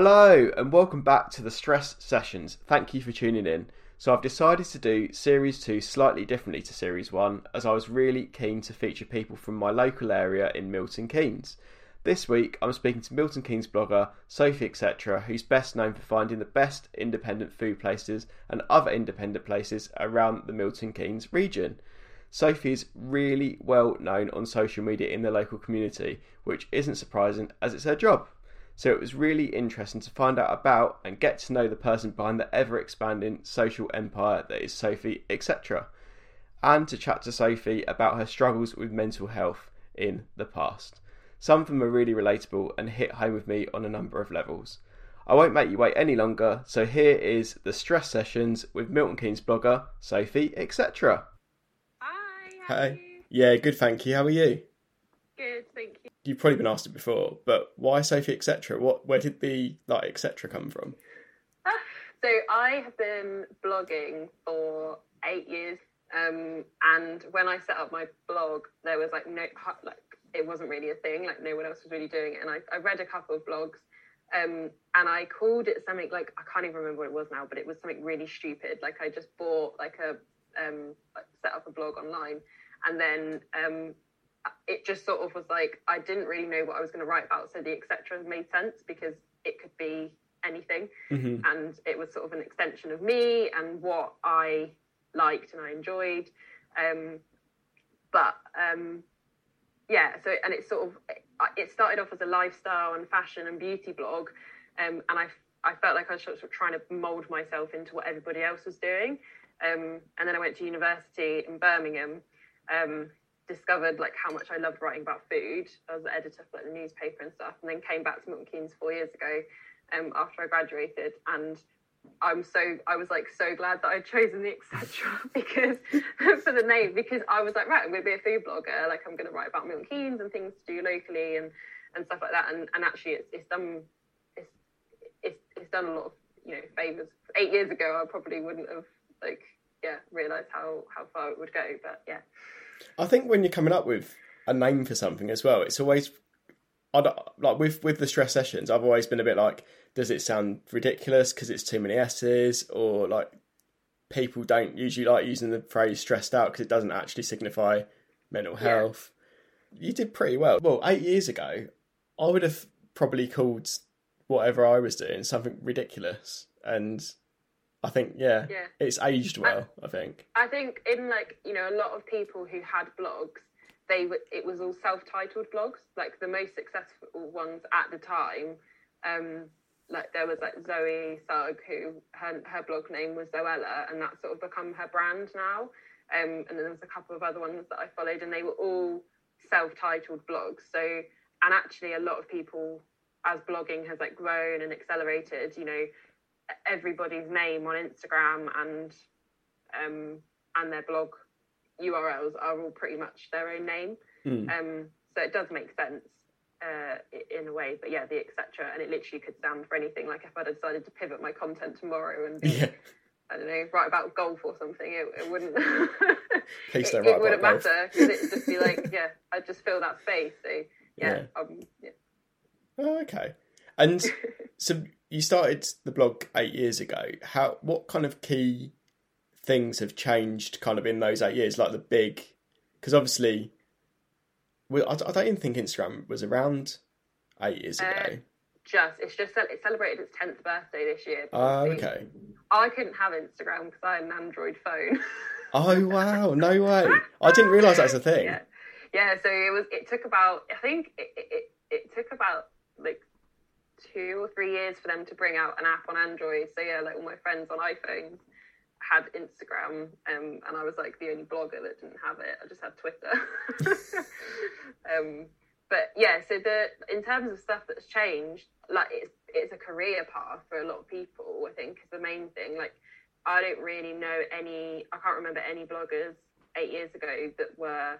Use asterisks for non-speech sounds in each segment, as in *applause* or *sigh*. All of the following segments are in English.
Hello, and welcome back to the Stress Sessions. Thank you for tuning in. So, I've decided to do Series 2 slightly differently to Series 1 as I was really keen to feature people from my local area in Milton Keynes. This week, I'm speaking to Milton Keynes blogger Sophie Etc., who's best known for finding the best independent food places and other independent places around the Milton Keynes region. Sophie is really well known on social media in the local community, which isn't surprising as it's her job. So it was really interesting to find out about and get to know the person behind the ever expanding social empire that is Sophie, etc. And to chat to Sophie about her struggles with mental health in the past. Some of them are really relatable and hit home with me on a number of levels. I won't make you wait any longer, so here is the stress sessions with Milton Keynes blogger Sophie, etc. Hi. Hey. Yeah, good, thank you. How are you? Good, thank you. You've probably been asked it before, but why Sophie, etc.? What, where did the like etc. come from? So I have been blogging for eight years, um, and when I set up my blog, there was like no like it wasn't really a thing. Like no one else was really doing it, and I, I read a couple of blogs, um, and I called it something like I can't even remember what it was now, but it was something really stupid. Like I just bought like a um, set up a blog online, and then um, it just sort of was like I didn't really know what I was going to write about, so the etc. made sense because it could be anything, Mm-hmm. and it was sort of an extension of me and what I liked and I enjoyed. Um, but um, yeah, so and it sort of it started off as a lifestyle and fashion and beauty blog, um, and I I felt like I was sort of trying to mold myself into what everybody else was doing. Um, and then I went to university in Birmingham. Um, discovered like how much I loved writing about food. I was the editor for like, the newspaper and stuff, and then came back to Milton Keynes four years ago um, after I graduated, and I'm so I was like so glad that I'd chosen the etc. *laughs* because *laughs* for the name because I was like right I'm to be a food blogger like I'm to write about Milton Keynes and things to do locally and and stuff like that and and actually it's it's done it's it's, it's done a lot of you know favors. Eight years ago I probably wouldn't have like yeah realised how how far it would go but yeah I think when you're coming up with a name for something as well, it's always I like with with the stress sessions. I've always been a bit like, does it sound ridiculous because it's too many s's, or like people don't usually like using the phrase stressed out because it doesn't actually signify mental Yeah. health. You did pretty well. Well, eight years ago, I would have probably called whatever I was doing something ridiculous, and I think yeah, Yeah. it's aged well. I think. I think in like you know a lot of people who had blogs, they were it was all self-titled blogs. Like the most successful ones at the time, um, like there was like Zoe Sugg, who her her blog name was Zoella, and that's sort of become her brand now. Um, and then there was a couple of other ones that I followed, and they were all self-titled blogs. So and actually a lot of people as blogging has like grown and accelerated, you know, everybody's name on Instagram and um, and their blog URLs are all pretty much their own name. Mm. Um, so it does make sense uh, in a way. But yeah, the etc. And it literally could stand for anything. Like if I'd decided to pivot my content tomorrow and be, Yeah. I don't know, write about golf or something, it, it wouldn't. *laughs* It, it wouldn't matter because it'd just be like, *laughs* yeah, I'd just fill that space. So yeah, um, yeah. Oh, okay. And *laughs* so you started the blog eight years ago. How? What kind of key things have changed, kind of in those eight years? Like the big, because obviously, we, I, I don't even think Instagram was around eight years ago. Uh, just it's just it celebrated its tenth birthday this year. Basically. okay. I couldn't have Instagram because I had an Android phone. *laughs* Oh wow! No way! I didn't realise that was a thing. yeah, yeah. So it was. It took about. I think it, it, it, took about two or three years for them to bring out an app on Android. So yeah, like all my friends on iPhones had Instagram, um, and I was like the only blogger that didn't have it. I just had Twitter. *laughs* um, but yeah, so the in terms of stuff that's changed, like it's it's a career path for a lot of people. I think is the main thing. Like I don't really know any. I can't remember any bloggers eight years ago that were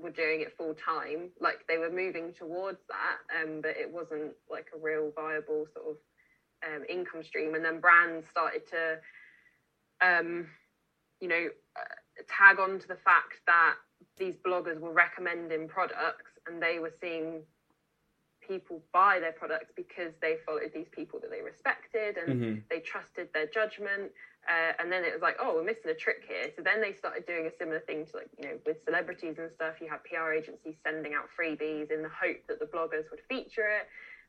were doing it full time. Like they were moving towards that, um, but it wasn't like a real viable sort of um, income stream. And then brands started to, um, you know, uh, tag on to the fact that these bloggers were recommending products and they were seeing people buy their products because they followed these people that they respected and Mhm. they trusted their judgment. Uh, and then it was like, oh, we're missing a trick here. So then they started doing a similar thing to like, you know, with celebrities and stuff. You had PR agencies sending out freebies in the hope that the bloggers would feature it.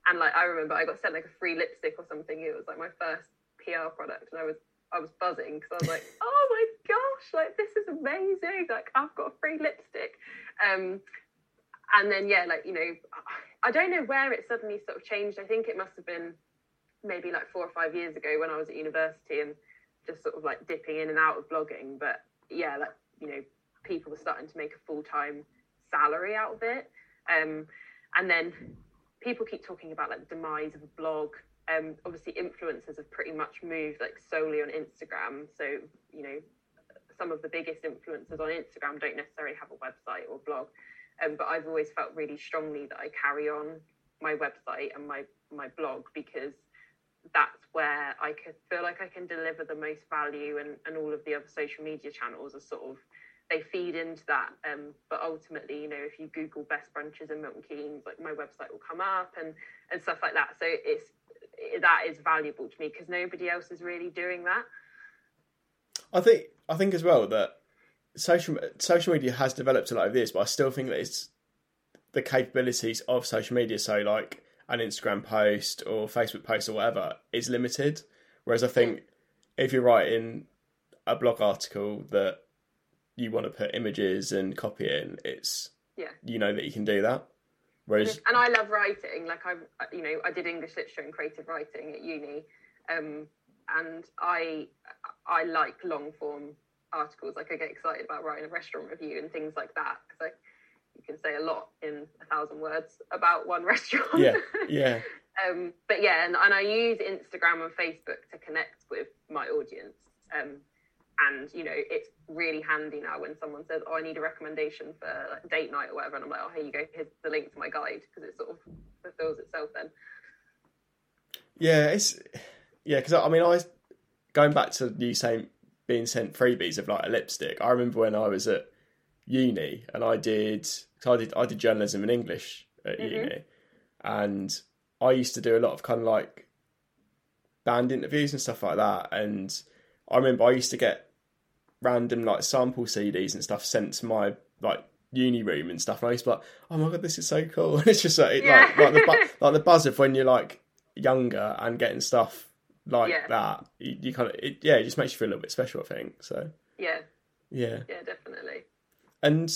And like, I remember I got sent like a free lipstick or something. It was like my first PR product, and I was I was buzzing because I was like, *laughs* oh my gosh, like this is amazing. Like I've got a free lipstick. Um, and then yeah, like you know, I don't know where it suddenly sort of changed. I think it must have been maybe like four or five years ago when I was at university and just sort of like dipping in and out of blogging. But yeah, like you know, people were starting to make a full time salary out of it. Um, and then people keep talking about like the demise of a blog. Um, obviously, influencers have pretty much moved like solely on Instagram. So you know, some of the biggest influencers on Instagram don't necessarily have a website or blog. Um, but I've always felt really strongly that I carry on my website and my my blog because that's where I could feel like I can deliver the most value, and and all of the other social media channels are sort of they feed into that. Um, but ultimately, you know, if you Google best brunches in Milton Keynes, like my website will come up and and stuff like that. So it's that is valuable to me because nobody else is really doing that. I think I think as well that social social media has developed a lot of this, but I still think that it's the capabilities of social media. So like an Instagram post or Facebook post or whatever is limited. Whereas I think if you're writing a blog article that you want to put images and copy in, it's Yeah. you know that you can do that. Whereas and I love writing. Like I, you know, I did English literature and creative writing at uni, um, and I, I like long form articles. Like I get excited about writing a restaurant review and things like that because like you can say a lot in a thousand words about one *laughs* restaurant. yeah, yeah, *laughs* um, but yeah, and, and I use Instagram and Facebook to connect with my audience. Um, and you know, it's really handy now when someone says, "Oh, I need a recommendation for like, date night or whatever," and I'm like, "Oh, here you go. Here's the link to my guide," because it sort of fulfills itself then. yeah. It's yeah because I mean I going back to you saying being sent freebies of like a lipstick. I remember when I was at uni and I did cause I did I did journalism and English at Mhm. uni, and I used to do a lot of kind of like band interviews and stuff like that. And I remember I used to get random like sample CDs and stuff sent to my like uni room and stuff. And I used to be like, oh my god, this is so cool. *laughs* And it's just like Yeah. like, like the bu- like the buzz of when you're like younger and getting stuff like Yeah. that. You, you kind of it, yeah, it just makes you feel a little bit special. I think so. Yeah, Yeah. yeah, definitely. And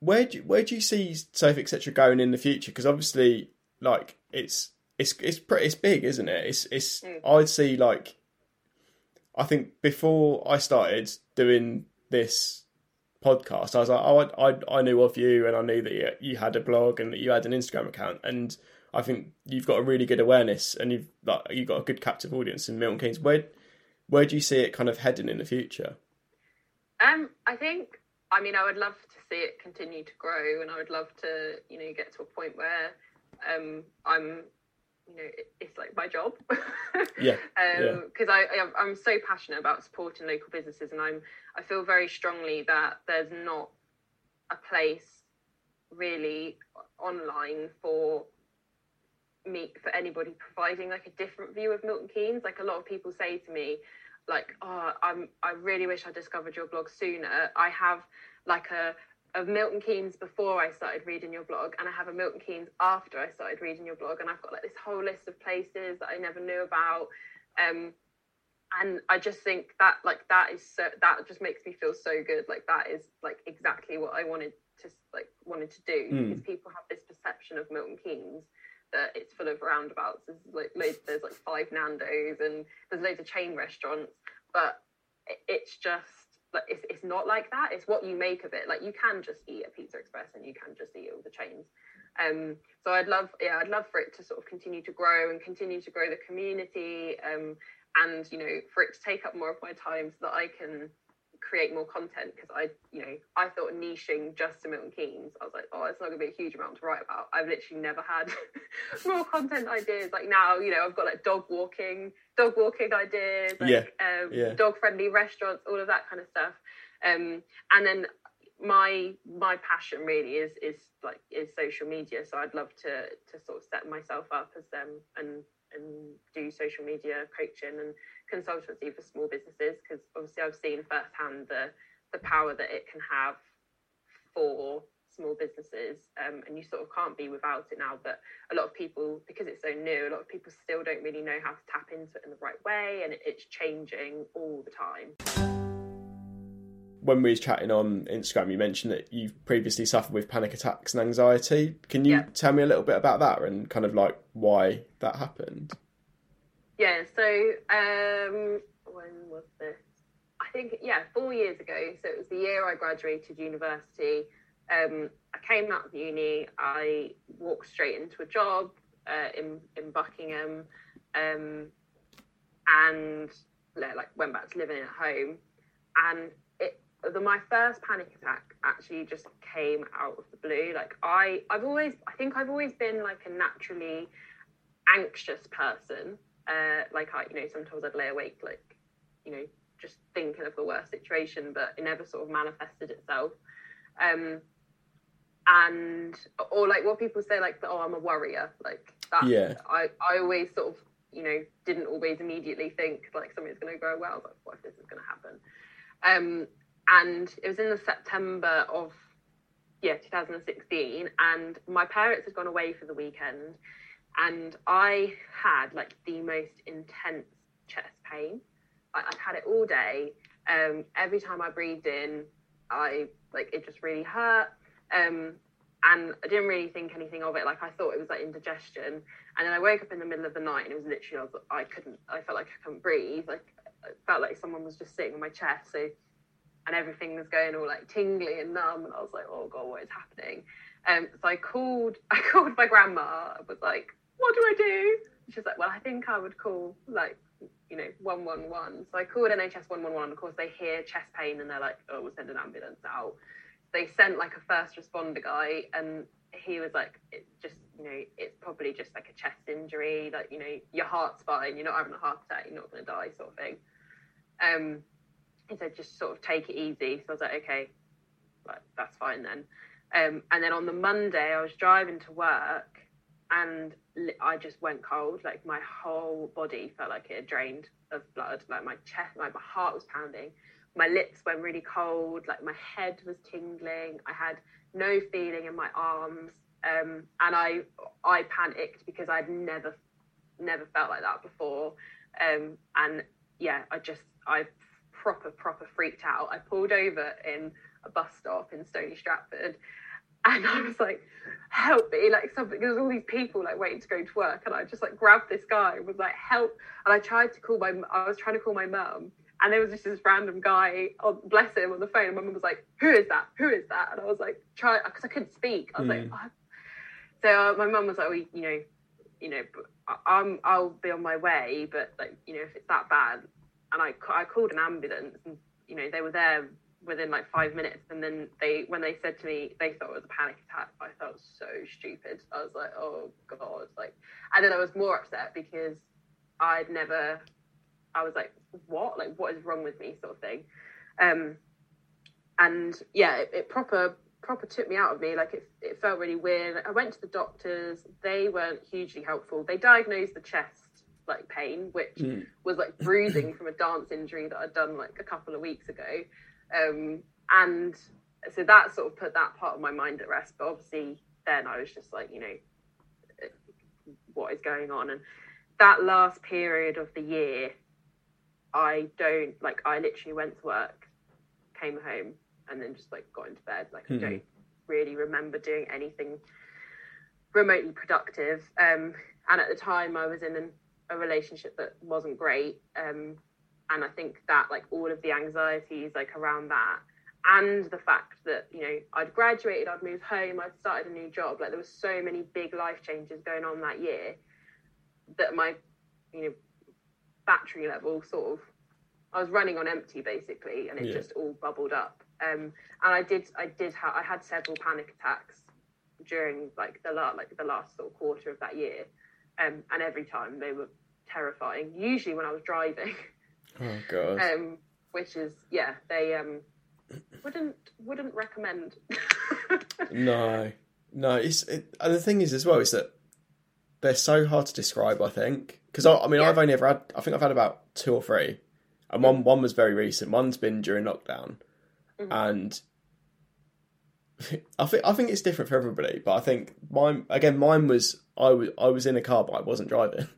where do you, where do you see Sophie etc going in the future? Because obviously, like it's it's it's pretty it's big, isn't it? It's it's Mm. I'd see like I think before I started doing this podcast, I was like, oh, I I, I knew of you, and I knew that you, you had a blog and that you had an Instagram account, and I think you've got a really good awareness, and you've like you've got a good captive audience in Milton Keynes. Where where do you see it kind of heading in the future? Um, I think. I mean, I would love to see it continue to grow, and I would love to, you know, get to a point where um, I'm, you know, it, it's like my job. *laughs* Yeah, yeah. Because I, I, I'm so passionate about supporting local businesses, and I'm, I feel very strongly that there's not a place really online for me for anybody providing like a different view of Milton Keynes. Like a lot of people say to me, like, oh, I'm I really wish I discovered your blog sooner. I have like a of Milton Keynes before I started reading your blog, and I have a Milton Keynes after I started reading your blog, and I've got like this whole list of places that I never knew about. Um, and I just think that like that is so that just makes me feel so good. Like that is like exactly what I wanted to like wanted to do Mm. because people have this perception of Milton Keynes that it's full of roundabouts. There's like loads, there's like five Nando's and there's loads of chain restaurants, but it's just like it's, it's not like that. It's what you make of it. Like you can just eat at Pizza Express and you can just eat all the chains. Um, so I'd love, yeah, I'd love for it to sort of continue to grow and continue to grow the community. Um, and you know, for it to take up more of my time so that I can create more content because I, you know, I thought niching just to Milton Keynes. I was like, oh, it's not going to be a huge amount to write about. I've literally never had *laughs* more content ideas. Like now, you know, I've got like dog walking, dog walking ideas, like Yeah, um, yeah. dog friendly restaurants, all of that kind of stuff. Um, and then my my passion really is is like is social media. So I'd love to to sort of set myself up as them and and do social media coaching and consultancy for small businesses because obviously I've seen firsthand the the power that it can have for small businesses um, and you sort of can't be without it now but a lot of people because it's so new a lot of people still don't really know how to tap into it in the right way and it's changing all the time. When we was chatting on instagram you mentioned that you've previously suffered with panic attacks and anxiety. Can you Yeah. tell me a little bit about that and kind of like why that happened Yeah, so um, when was this? I think, yeah, four years ago. So it was the year I graduated university. Um, I came out of uni, I walked straight into a job uh, in, in Buckingham um, and like went back to living at home. And it, the, my first panic attack actually just came out of the blue. Like I, I've always, I think I've always been like a naturally anxious person uh, like I, you know, sometimes I'd lay awake, like, you know, just thinking of the worst situation, but it never sort of manifested itself. Um, and or like what people say, like, oh, I'm a worrier, like that. Yeah. I, I always sort of, you know, didn't always immediately think like something's going to go well, but what if this is going to happen? Um, and it was in the September of yeah 2016, and my parents had gone away for the weekend and I had like the most intense chest pain. I, I had it all day. Um, every time I breathed in, I like it just really hurt. Um, and I didn't really think anything of it. Like I thought it was like indigestion. And then I woke up in the middle of the night and it was literally I couldn't. I felt like I couldn't breathe. Like I felt like someone was just sitting on my chest. So and everything was going all like tingly and numb. And I was like, oh god, what is happening? Um, so I called. *laughs* I called my grandma. I was like, what do I do? She's like, well, I think I would call like, you know, 111. So I called NHS 111. Of course, they hear chest pain and they're like, oh, we'll send an ambulance out. They sent like a first responder guy and he was like, it just, you know, it's probably just like a chest injury. Like, you know, your heart's fine. You're not having a heart attack. You're not going to die sort of thing. Um, he said, just sort of take it easy. So I was like, okay, like, that's fine then. Um, and then on the Monday, I was driving to work and I just went cold. Like my whole body felt like it had drained of blood. Like my chest, like my heart was pounding. My lips went really cold. Like my head was tingling. I had no feeling in my arms, um, and I I panicked because I'd never never felt like that before. Um, and yeah, I just I proper proper freaked out. I pulled over in a bus stop in Stony Stratford and I was like, help me, like something. There's all these people like waiting to go to work, and I just like grabbed this guy and was like, help. And I tried to call my, I was trying to call my mum, and there was just this random guy, oh, bless him, on the phone. And my mum was like, who is that? Who is that? And I was like, try, because I couldn't speak. I was like, Mm. "What?" so uh, my mum was like, well, you know, you know, I'm, I'll be on my way, but like, you know, if it's that bad, and I, I called an ambulance, and you know, they were there within like five minutes and then they when they said to me they thought it was a panic attack. I felt so stupid. I was like oh god like and then i was more upset because i'd never i was like what? Like what is wrong with me? sort of thing. Um and yeah it, it proper proper took me out of me. Like it, it felt really weird. I went to the doctors. They weren't hugely helpful. They diagnosed the chest like pain which Mm. was like bruising from a dance injury that I'd done like a couple of weeks ago. Um, and so that sort of put that part of my mind at rest. But obviously, then I was just like, you know, what is going on? And that last period of the year, I don't like, I literally went to work, came home, and then just like got into bed. Like, I Mhm. don't really remember doing anything remotely productive. Um, and at the time, I was in an, a relationship that wasn't great. Um, and I think that like all of the anxieties like around that and the fact that you know I'd graduated, I'd moved home, I'd started a new job. Like there was so many big life changes going on that year that my you know battery level sort of I was running on empty basically, and it Yeah. just all bubbled up. Um, and I did I did ha- I had several panic attacks during like the la- like the last sort of quarter of that year, um, and every time they were terrifying. Usually when I was driving. *laughs* Oh god. um, which is yeah, they um, wouldn't wouldn't recommend. *laughs* no, no. It's it, the thing is as well is that they're so hard to describe. I think because I, I, mean Yeah. I've only ever had I think I've had about two or three, and one one was very recent. One's been during lockdown, Mhm. and I think I think it's different for everybody. But I think mine again mine was I was I was in a car but I wasn't driving. *laughs*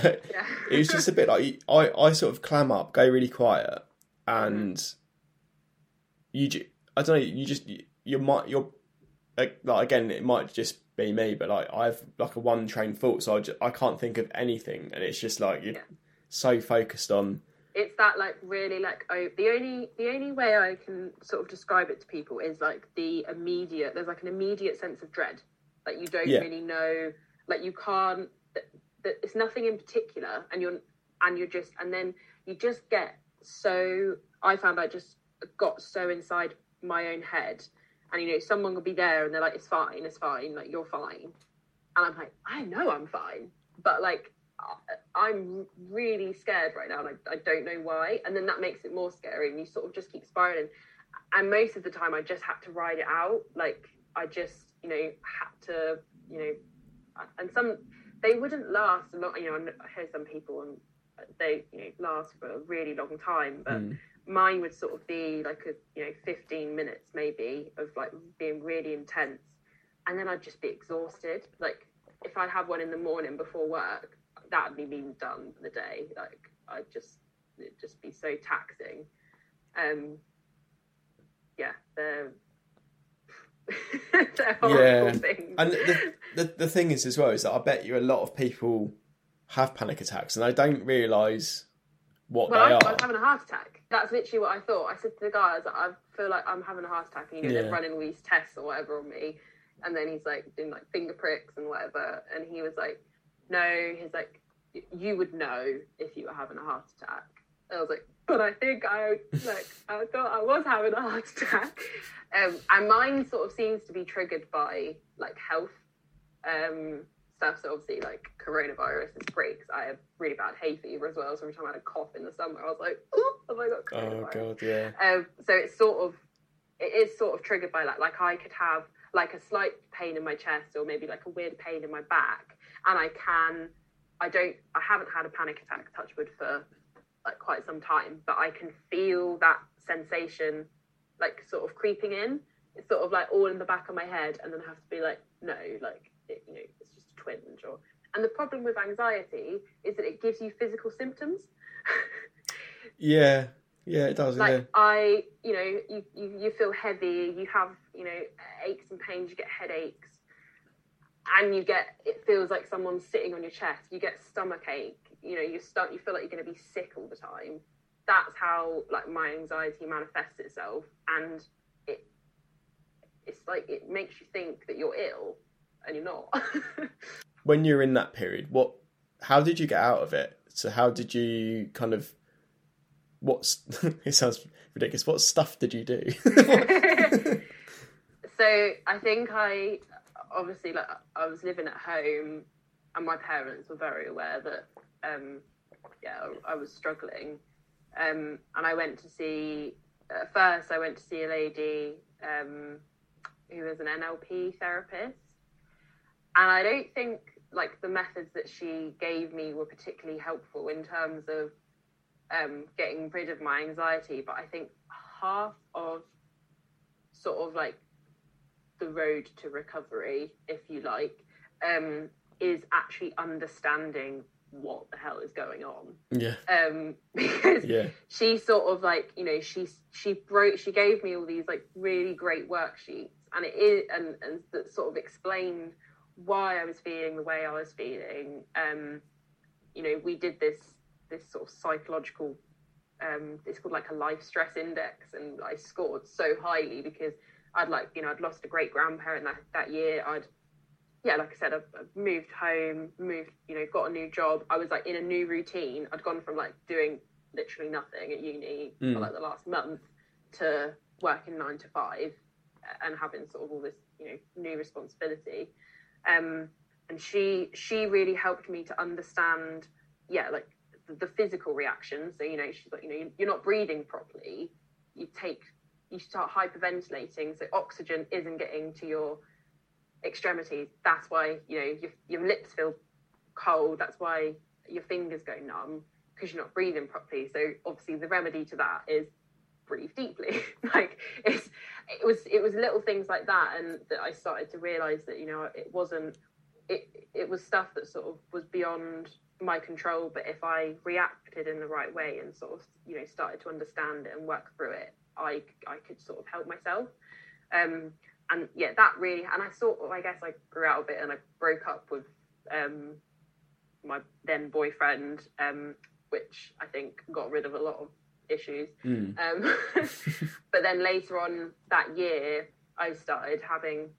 But yeah. it was just a bit like I, I sort of clam up, go really quiet, and you ju- I don't know, you just you, you might you're like, like again it might just be me, but like I've like a one train thought, so I, just, I can't think of anything, and it's just like you're Yeah. so focused on it's that like really like oh the only the only way I can sort of describe it to people is like the immediate there's like an immediate sense of dread like you don't Yeah. really know like you can't that, that it's nothing in particular and you're and you're just and then you just get so I found I just got so inside my own head and you know someone will be there and they're like it's fine it's fine like you're fine and I'm like I know I'm fine but like I'm really scared right now, and I, I don't know why. And then that makes it more scary, and you sort of just keep spiraling. And most of the time, I just had to ride it out. Like I just, you know, had to, you know, and some they wouldn't last a lot. You know, I hear some people and they, you know, last for a really long time, but mm, mine would sort of be like a you know 15 minutes maybe of like being really intense and then i'd just be exhausted like if i'd have one in the morning before work that'd be me done for the day like i'd just it'd just be so taxing um yeah they're *laughs* they're horrible Yeah. things and the, the the thing is as well is that I bet you a lot of people have panic attacks and they don't realise what Well, they I, are. I was having a heart attack. That's literally what I thought. I said to the guy, I was like, I feel like I'm having a heart attack. And, you know, Yeah. they're running all these tests or whatever on me. And then he's like doing like finger pricks and whatever. And he was like, no, he's like, you would know if you were having a heart attack. I was like, but I think I like I thought I was having a heart attack. Um, and mine sort of seems to be triggered by like health um, stuff. So obviously, like coronavirus is great because I have really bad hay fever as well. So every time I had a cough in the summer, I was like, *laughs* oh, have I got oh god, yeah. Um, so it's sort of it is sort of triggered by that. Like I could have like a slight pain in my chest or maybe like a weird pain in my back, and I can I don't I haven't had a panic attack touch wood for like quite some time, but I can feel that sensation like sort of creeping in. It's sort of like all in the back of my head, and then I have to be like, no, like it, you know, it's just a twinge. Or and the problem with anxiety is that it gives you physical symptoms. *laughs* Yeah, yeah, it does. like yeah, I, you know, you, you you feel heavy, you have, you know, aches and pains, you get headaches, and you get it feels like someone's sitting on your chest. You get stomach ache, you know, you start you feel like you're going to be sick all the time. That's how like my anxiety manifests itself, and it it's like it makes you think that you're ill, and you're not. *laughs* when you're in that period, what? How did you get out of it? So how did you kind of? What's *laughs* it sounds ridiculous. What stuff did you do? *laughs* so I think I obviously like I was living at home, and my parents were very aware that um, yeah I was struggling, um, and I went to see at first I went to see a lady um, who was an NLP therapist, and I don't think like the methods that she gave me were particularly helpful in terms of um, getting rid of my anxiety, but I think half of sort of like the road to recovery, if you like, um, is actually understanding what the hell is going on. yeah, Um, *laughs* because yeah, she sort of like you know she she broke she gave me all these like really great worksheets and it is and and that sort of explained why I was feeling the way I was feeling. Um, you know, we did this this sort of psychological. Um, it's called like a life stress index, and I scored so highly because I'd like you know I'd lost a great grandparent that that year. I'd yeah, like I said, I've, I've moved home, moved you know, got a new job. I was like in a new routine. I'd gone from like doing literally nothing at uni Mm. for like the last month to working nine to five and having sort of all this you know new responsibility um and she she really helped me to understand yeah like the, the physical reaction so you know she's like you know you're not breathing properly you take you start hyperventilating, so oxygen isn't getting to your extremities. That's why you know your your lips feel cold. That's why your fingers go numb because you're not breathing properly. So obviously the remedy to that is breathe deeply. *laughs* like it's it was it was little things like that, and that I started to realize that you know it wasn't it it was stuff that sort of was beyond my control. But if I reacted in the right way and sort of you know started to understand it and work through it, I I could sort of help myself. Um, and yeah, that really, and I sort of, I guess I grew out of it and I broke up with um, my then boyfriend, um, which I think got rid of a lot of issues. Mm. Um, *laughs* but then later on that year, I started having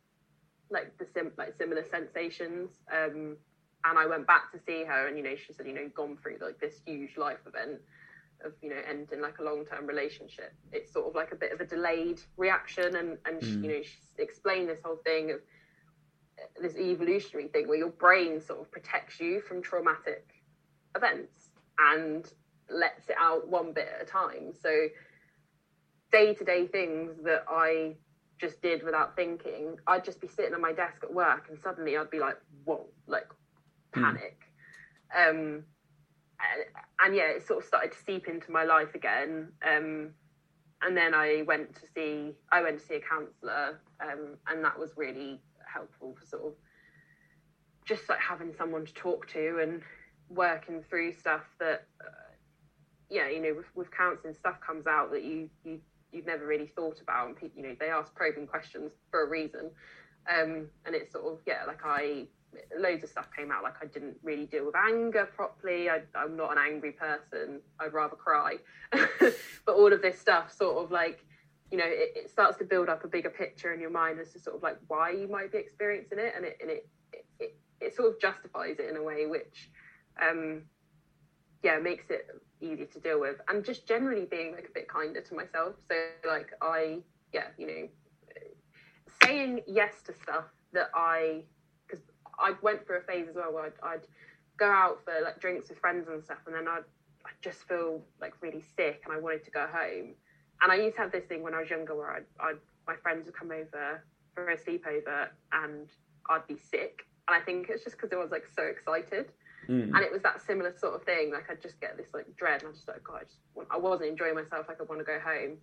like the sim- like similar sensations. Um, and I went back to see her, and you know, she said, you know, gone through like this huge life event of you know ending like a long term relationship. It's sort of like a bit of a delayed reaction, and and she, Mm. you know, she explained this whole thing of uh, this evolutionary thing where your brain sort of protects you from traumatic events and lets it out one bit at a time. So day to day things that I just did without thinking, I'd just be sitting on my desk at work and suddenly I'd be like, whoa, like Hmm. panic. Um, and, and yeah, it sort of started to seep into my life again. Um, and then I went to see, I went to see a counsellor, um, and that was really helpful for sort of just like having someone to talk to and working through stuff that, uh, yeah, you know, with, with counselling, stuff comes out that you you you've never really thought about, and you know, they ask probing questions for a reason, um, and it's sort of yeah, like I loads of stuff came out like I didn't really deal with anger properly. I, I'm not an angry person. I'd rather cry, *laughs* but all of this stuff sort of like you know it, it starts to build up a bigger picture in your mind as to sort of like why you might be experiencing it, and it and it it, it, it sort of justifies it in a way which um yeah makes it easier to deal with and just generally being like a bit kinder to myself so like i yeah you know saying yes to stuff that i i went through a phase as well where I'd, I'd go out for like drinks with friends and stuff and then i'd i just feel like really sick and i wanted to go home and i used to have this thing when i was younger where i'd, I'd my friends would come over for a sleepover and i'd be sick and i think it's just because i was like so excited Mm. and it was that similar sort of thing. Like I'd just get this like dread, and I just like God, I just want, I wasn't enjoying myself. Like I want to go home.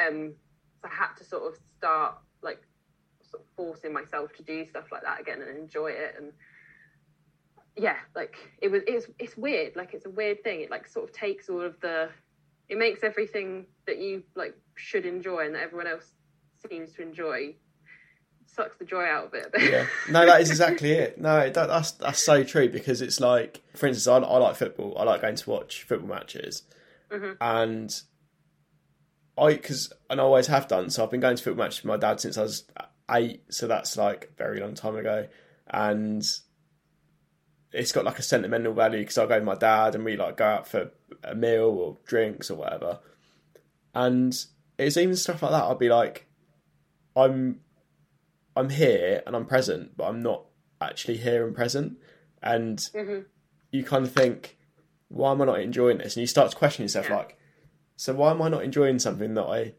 Um, so I had to sort of start like sort of forcing myself to do stuff like that again and enjoy it. And yeah, like it was, it's it's weird. Like it's a weird thing. It like sort of takes all of the, it makes everything that you like should enjoy and that everyone else seems to enjoy sucks the joy out of it. yeah. No, that is exactly it. No, that, that's that's so true because it's like, for instance, I, I like football. I like going to watch football matches, Mhm. and I because and I always have done. So I've been going to football matches with my dad since I was eight. So that's like a very long time ago, and it's got like a sentimental value because I go with my dad and we like go out for a meal or drinks or whatever. And it's even stuff like that. I'd be like, I'm I'm here and I'm present, but I'm not actually here and present. And Mhm. you kind of think, why am I not enjoying this? And you start to question yourself, Yeah. like, so why am I not enjoying something that I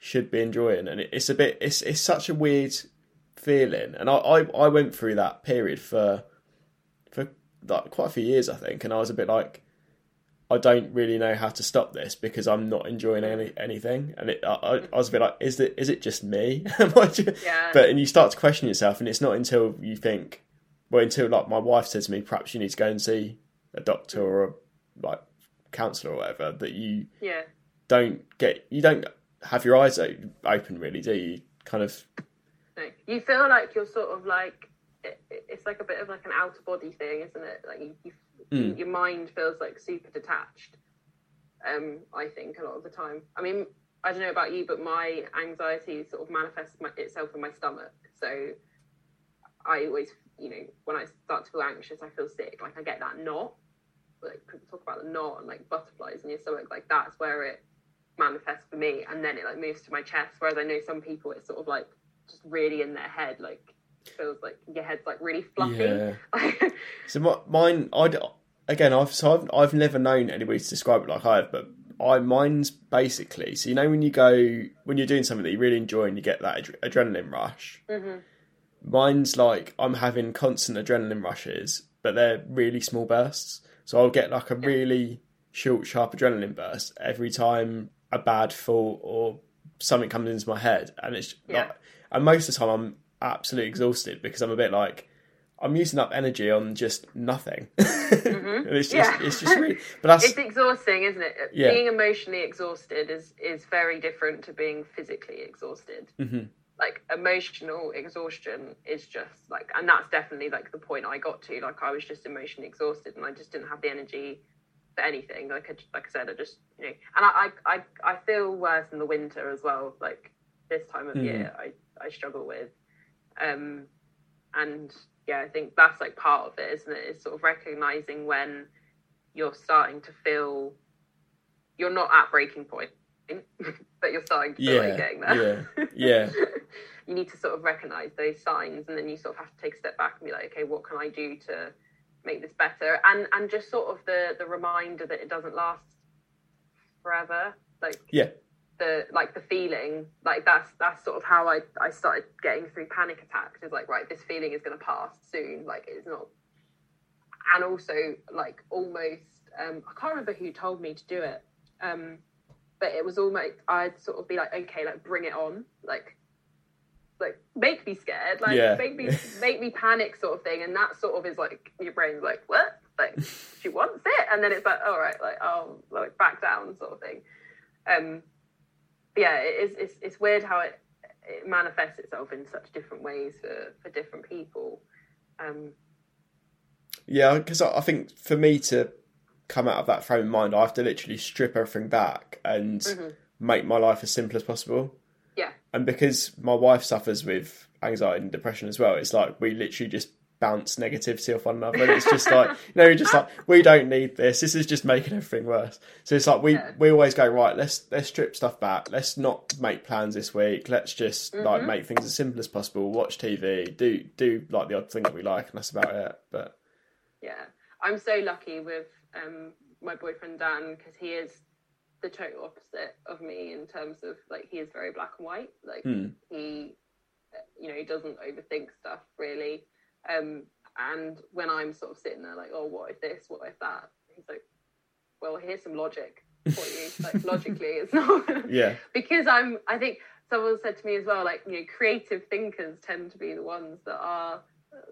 should be enjoying? And it's a bit, it's it's such a weird feeling. And I, I I went through that period for for like quite a few years, I think, and I was a bit like. I don't really know how to stop this because I'm not enjoying any anything, and it, I, I, was a bit like, is it is it just me? *laughs* Am I ju- Yeah. but and you start to question yourself, and it's not until you think, well, until like my wife said to me, perhaps you need to go and see a doctor or a like counsellor or whatever, that you yeah. don't get, you don't have your eyes open, really, do you? Kind of, You feel like you're sort of like it's like a bit of like an out of body thing, isn't it? Like you, you, Mm. your mind feels like super detached. Um, I think a lot of the time. I mean, I don't know about you, but my anxiety sort of manifests itself in my stomach. So I always, you know, when I start to feel anxious, I feel sick. Like I get that knot. Like people talk about the knot and like butterflies in your stomach. Like that's where it manifests for me, and then it like moves to my chest. Whereas I know some people, it's sort of like just really in their head, like feels like your head's like really fluffy. yeah. *laughs* So my, mine, I again, I've so I've I've never known anybody to describe it like I have, but I mine's basically so you know when you go when you're doing something that you really enjoy and you get that ad- adrenaline rush. hmm Mine's like I'm having constant adrenaline rushes, but they're really small bursts. So I'll get like a really short, sharp adrenaline burst every time a bad thought or something comes into my head, and it's Yeah. like, and most of the time I'm absolutely exhausted because I'm a bit like I'm using up energy on just nothing, *laughs* and it's just Yeah. it's just really. But that's It's exhausting, isn't it? Yeah. Being emotionally exhausted is is very different to being physically exhausted. Mhm. Like emotional exhaustion is just like, and that's definitely like the point I got to. Like I was just emotionally exhausted, and I just didn't have the energy anything. Like I, like I said, I just you know, and I I I, I feel worse in the winter as well. Like this time of Mm. year, I I struggle with, um, and yeah, I think that's like part of it, isn't it? Is sort of recognizing when you're starting to feel you're not at breaking point, *laughs* but you're starting to feel yeah, you're getting there. yeah, yeah, *laughs* you need to sort of recognize those signs, and then you sort of have to take a step back and be like, okay, what can I do to make this better? And and just sort of the the reminder that it doesn't last forever, like yeah, the like the feeling like that's that's sort of how I I started getting through panic attacks is like right this feeling is going to pass soon like it's not and also like almost um I can't remember who told me to do it um but it was almost I'd sort of be like okay like bring it on like like make me scared like Yeah. make me *laughs* make me panic sort of thing and that sort of is like your brain's like what like she wants it and then it's like all right like I'll like back down sort of thing um yeah, it is. It's, it's weird how it, it manifests itself in such different ways for, for different people. Um, yeah. Because I I think for me to come out of that frame of mind, I have to literally strip everything back and Mhm. make my life as simple as possible. Yeah, and because my wife suffers with anxiety and depression as well, it's like we literally just bounce negativity off one another. And it's just like *laughs* you know, we're just like we don't need this. This is just making everything worse. So it's like we Yeah. we always go right. Let's let's strip stuff back. Let's not make plans this week. Let's just like Mhm. make things as simple as possible. Watch TV. Do do like the odd thing that we like, and that's about it. But yeah. I'm so lucky with um, my boyfriend Dan because he is the total opposite of me in terms of like he is very black and white. Like hmm, he, you know, he doesn't overthink stuff really. Um, and when I'm sort of sitting there like, oh, what if this? What if that? He's like, well, here's some logic for you. *laughs* like logically, it's not. *laughs* yeah, because I'm I think someone said to me as well like you know creative thinkers tend to be the ones that are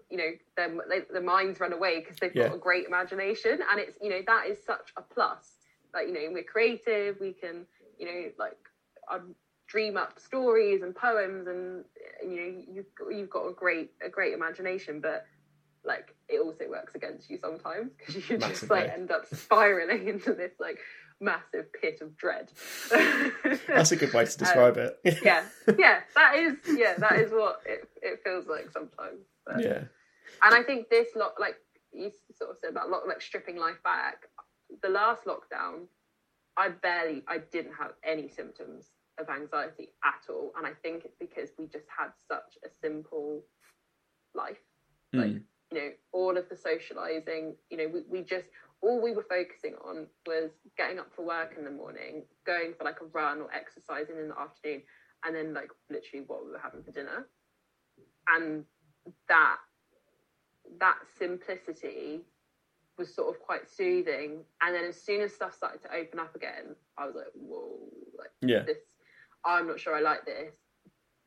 you know their their minds run away because they've got a great imagination and it's you know that is such a plus like you know we're creative we can you know like um, dream up stories and poems and you know you've got, you've got a great a great imagination but like it also works against you sometimes because you just Massively. like end up spiraling *laughs* into this like massive pit of dread *laughs* that's a good way to describe it. *laughs* yeah yeah that is yeah that is what it, it feels like sometimes but, yeah, and i think this lot like you sort of said about lock, like stripping life back the last lockdown i barely i didn't have any symptoms of anxiety at all. And i think it's because we just had such a simple life. Like Mm. you know all of the socializing you know we, we just all we were focusing on was getting up for work in the morning going for like a run or exercising in the afternoon and then like literally what we were having for dinner. And that that simplicity was sort of quite soothing. And then as soon as stuff started to open up again i was like whoa like yeah, this i'm not sure i like this.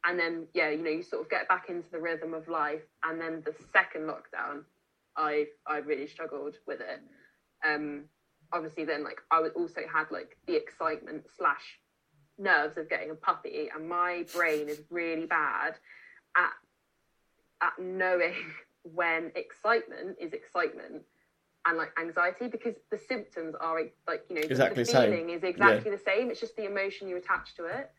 And then yeah you know you sort of get back into the rhythm of life. And then the second lockdown i i really struggled with it. Um obviously then like i also had like the excitement slash nerves of getting a puppy. And my brain is really bad at at knowing *laughs* when excitement is excitement and like anxiety because the symptoms are like you know the- Exactly the the same. feeling is exactly the same. It's just the emotion you attach to it.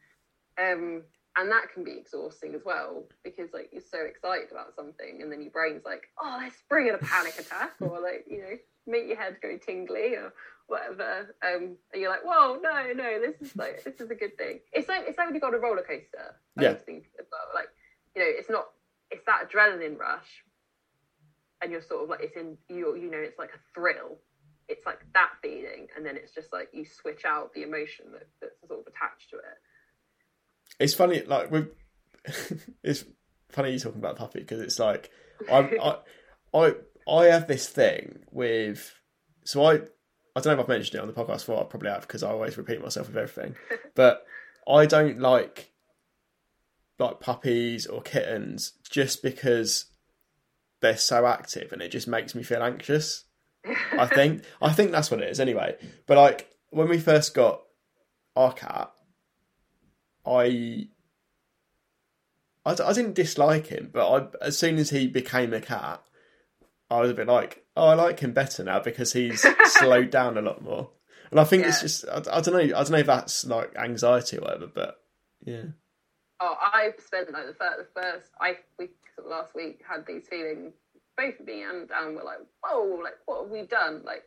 Um and that can be exhausting as well because like you're so excited about something and then your brain's like oh let's bring in a panic attack or like you know make your head go tingly or whatever. Um and you're like whoa no no this is like this is a good thing. It's like it's like when you got a roller coaster. I Yeah. think as well like you know it's not it's that adrenaline rush and you're sort of like it's in you you know it's like a thrill it's like that feeling, and then it's just like you switch out the emotion that, that's sort of attached to it. It's funny, like we. *laughs* it's funny you talking about puppy because it's like I, *laughs* I, I, I have this thing with. So I, I don't know if I've mentioned it on the podcast before. I probably have because I always repeat myself with everything. *laughs* but I don't like like puppies or kittens just because they're so active and it just makes me feel anxious. *laughs* I think I think that's what it is anyway. But like when we first got our cat, I I, I didn't dislike him, but I, as soon as he became a cat, I was a bit like, oh, I like him better now because he's *laughs* slowed down a lot more. And I think Yeah. it's just I, I don't know I don't know if that's like anxiety or whatever, but yeah. Oh, I spent like the first, the first I we sort of last week had these feelings. Both me and Dan were like, "Whoa! Like, what have we done? Like,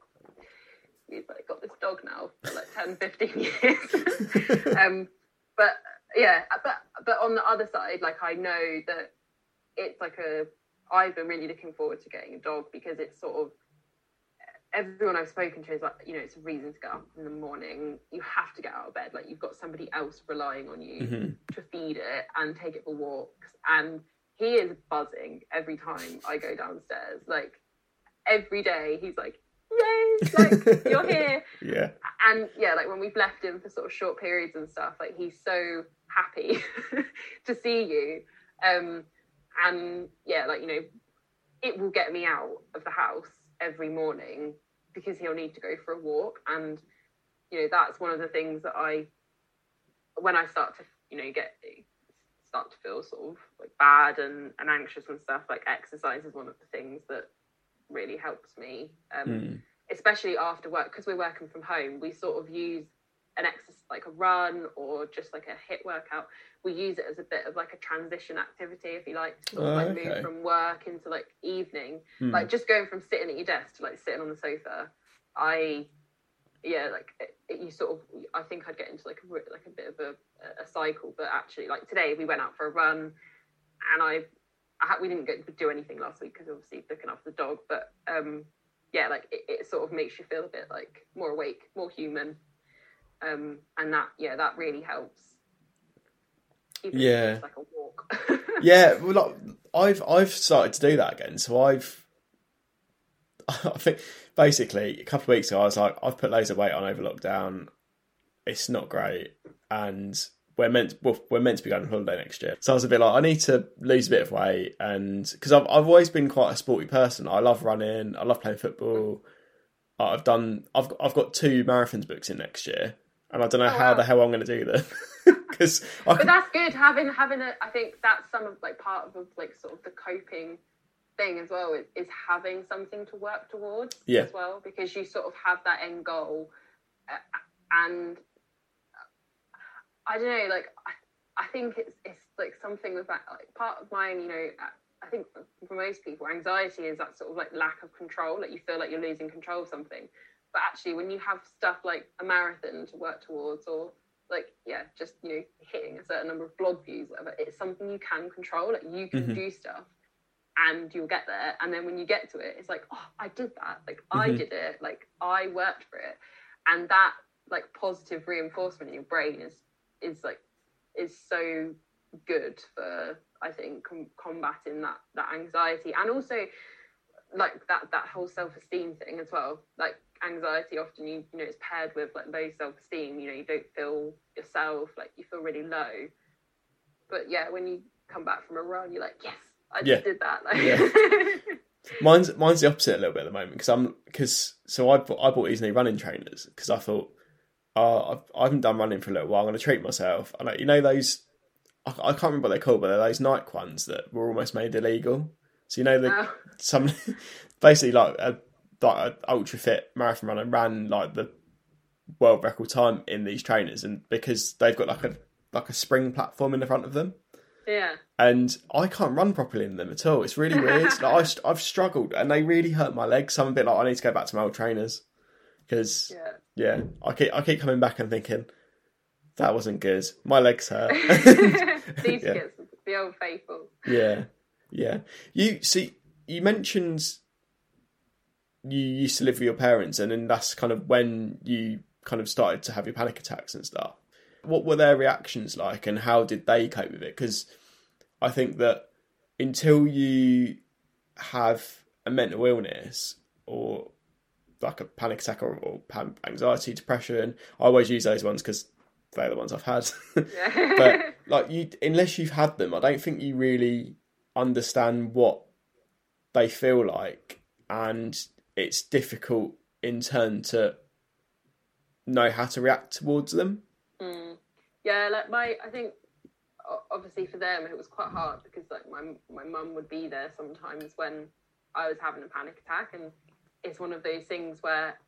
we've like got this dog now for like 10, 15 *laughs* years." *laughs* um, but yeah, but but on the other side, like I know that it's like a. I've been really looking forward to getting a dog because it's sort of everyone I've spoken to is like, you know, it's a reason to get up in the morning. You have to get out of bed. Like you've got somebody else relying on you Mhm. to feed it and take it for walks. And he is buzzing every time I go downstairs. Like every day, he's like, "Yay! Like you're *laughs* here." Yeah. And yeah, like when we've left him for sort of short periods and stuff, like he's so happy *laughs* to see you. Um, and yeah, like you know, it will get me out of the house every morning because he'll need to go for a walk and you know that's one of the things that i when i start to you know get start to feel sort of like bad and, and anxious and stuff like exercise is one of the things that really helps me um, Mm. especially after work because we're working from home we sort of use an exercise like a run or just like a HIIT workout we use it as a bit of like a transition activity if you like to sort of Oh, like okay. move from work into like evening Mm. like just going from sitting at your desk to like sitting on the sofa i yeah like it, it- you sort of i think i'd get into like a like a bit of a, a cycle but actually like today we went out for a run and i, I had, we didn't get to do anything last week because obviously looking after the dog but um yeah like it, it sort of makes you feel a bit like more awake more human um and that yeah that really helps Even Yeah. like a walk *laughs* yeah, well, like, I've I've started to do that again. So I've, *laughs* I think basically a couple of weeks ago I was like, I've put loads of weight on over lockdown. It's not great, and we're meant well, we're meant to be going on holiday next year. So I was a bit like, I need to lose a bit of weight, and because I've I've always been quite a sporty person. I love running. I love playing football. I've done. I've got, I've got two marathons books in next year, and I don't know Oh, how wow. the hell I'm going to do them because *laughs* but that's good having having a i think that's some of like part of like sort of the coping thing as well is, is having something to work towards Yeah. as well because you sort of have that end goal uh, and i don't know like I, I think it's it's like something with that like part of mine you know i think for, for most people anxiety is that sort of like lack of control like you feel like you're losing control of something but actually when you have stuff like a marathon to work towards or like yeah just you know hitting a certain number of blog views whatever it's something you can control like you can Mhm. do stuff and you'll get there. And then when you get to it it's like oh i did that. Like i Mhm. did it. Like i worked for it. And that like positive reinforcement in your brain is is like is so good for i think com- combating that that anxiety and also like that that whole self-esteem thing as well. Like anxiety often you you know it's paired with like low self-esteem you know you don't feel yourself like you feel really low. But yeah when you come back from a run you're like yes i Yeah. just did that. Like Yeah. *laughs* Mine's mine's the opposite a little bit at the moment because I'm because so I bought, I bought these new running trainers because I thought oh I've, I haven't done running for a little while I'm going to treat myself. And like, you know those I, I can't remember what they're called but they're those Nike ones that were almost made illegal? So you know the Oh, some *laughs* basically like a like an ultra fit marathon runner ran like the world record time in these trainers and because they've got like a like a spring platform in the front of them yeah and I can't run properly in them at all. It's really weird. *laughs* like, I've, I've struggled, and they really hurt my legs. So I'm a bit like I need to go back to my old trainers because yeah yeah, I keep I keep coming back and thinking that wasn't good. My legs hurt. *laughs* *laughs* these Yeah. kids the old faithful yeah, yeah. You see, you mentioned you used to live with your parents, and then that's kind of when you kind of started to have your panic attacks and stuff. What were their reactions like, and how did they cope with it? Because I think that until you have a mental illness or like a panic attack or, or anxiety, depression, I always use those ones because they're the ones I've had. *laughs* but like you, unless you've had them, I don't think you really understand what they feel like, and it's difficult in turn to know how to react towards them. Mm. Yeah, like my, I think obviously for them it was quite hard because like my my mum would be there sometimes when I was having a panic attack, and it's one of those things where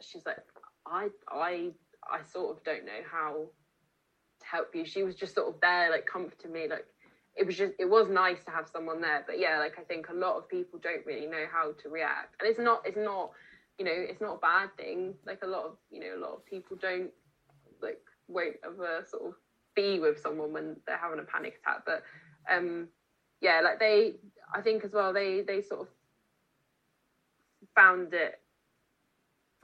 she's like, I I I sort of don't know how to help you. She was just sort of there, like comforting me, like it was just it was nice to have someone there but yeah like i think a lot of people don't really know how to react. And it's not it's not you know it's not a bad thing. Like a lot of you know a lot of people don't like won't ever sort of be with someone when they're having a panic attack. But um yeah like they i think as well they they sort of found it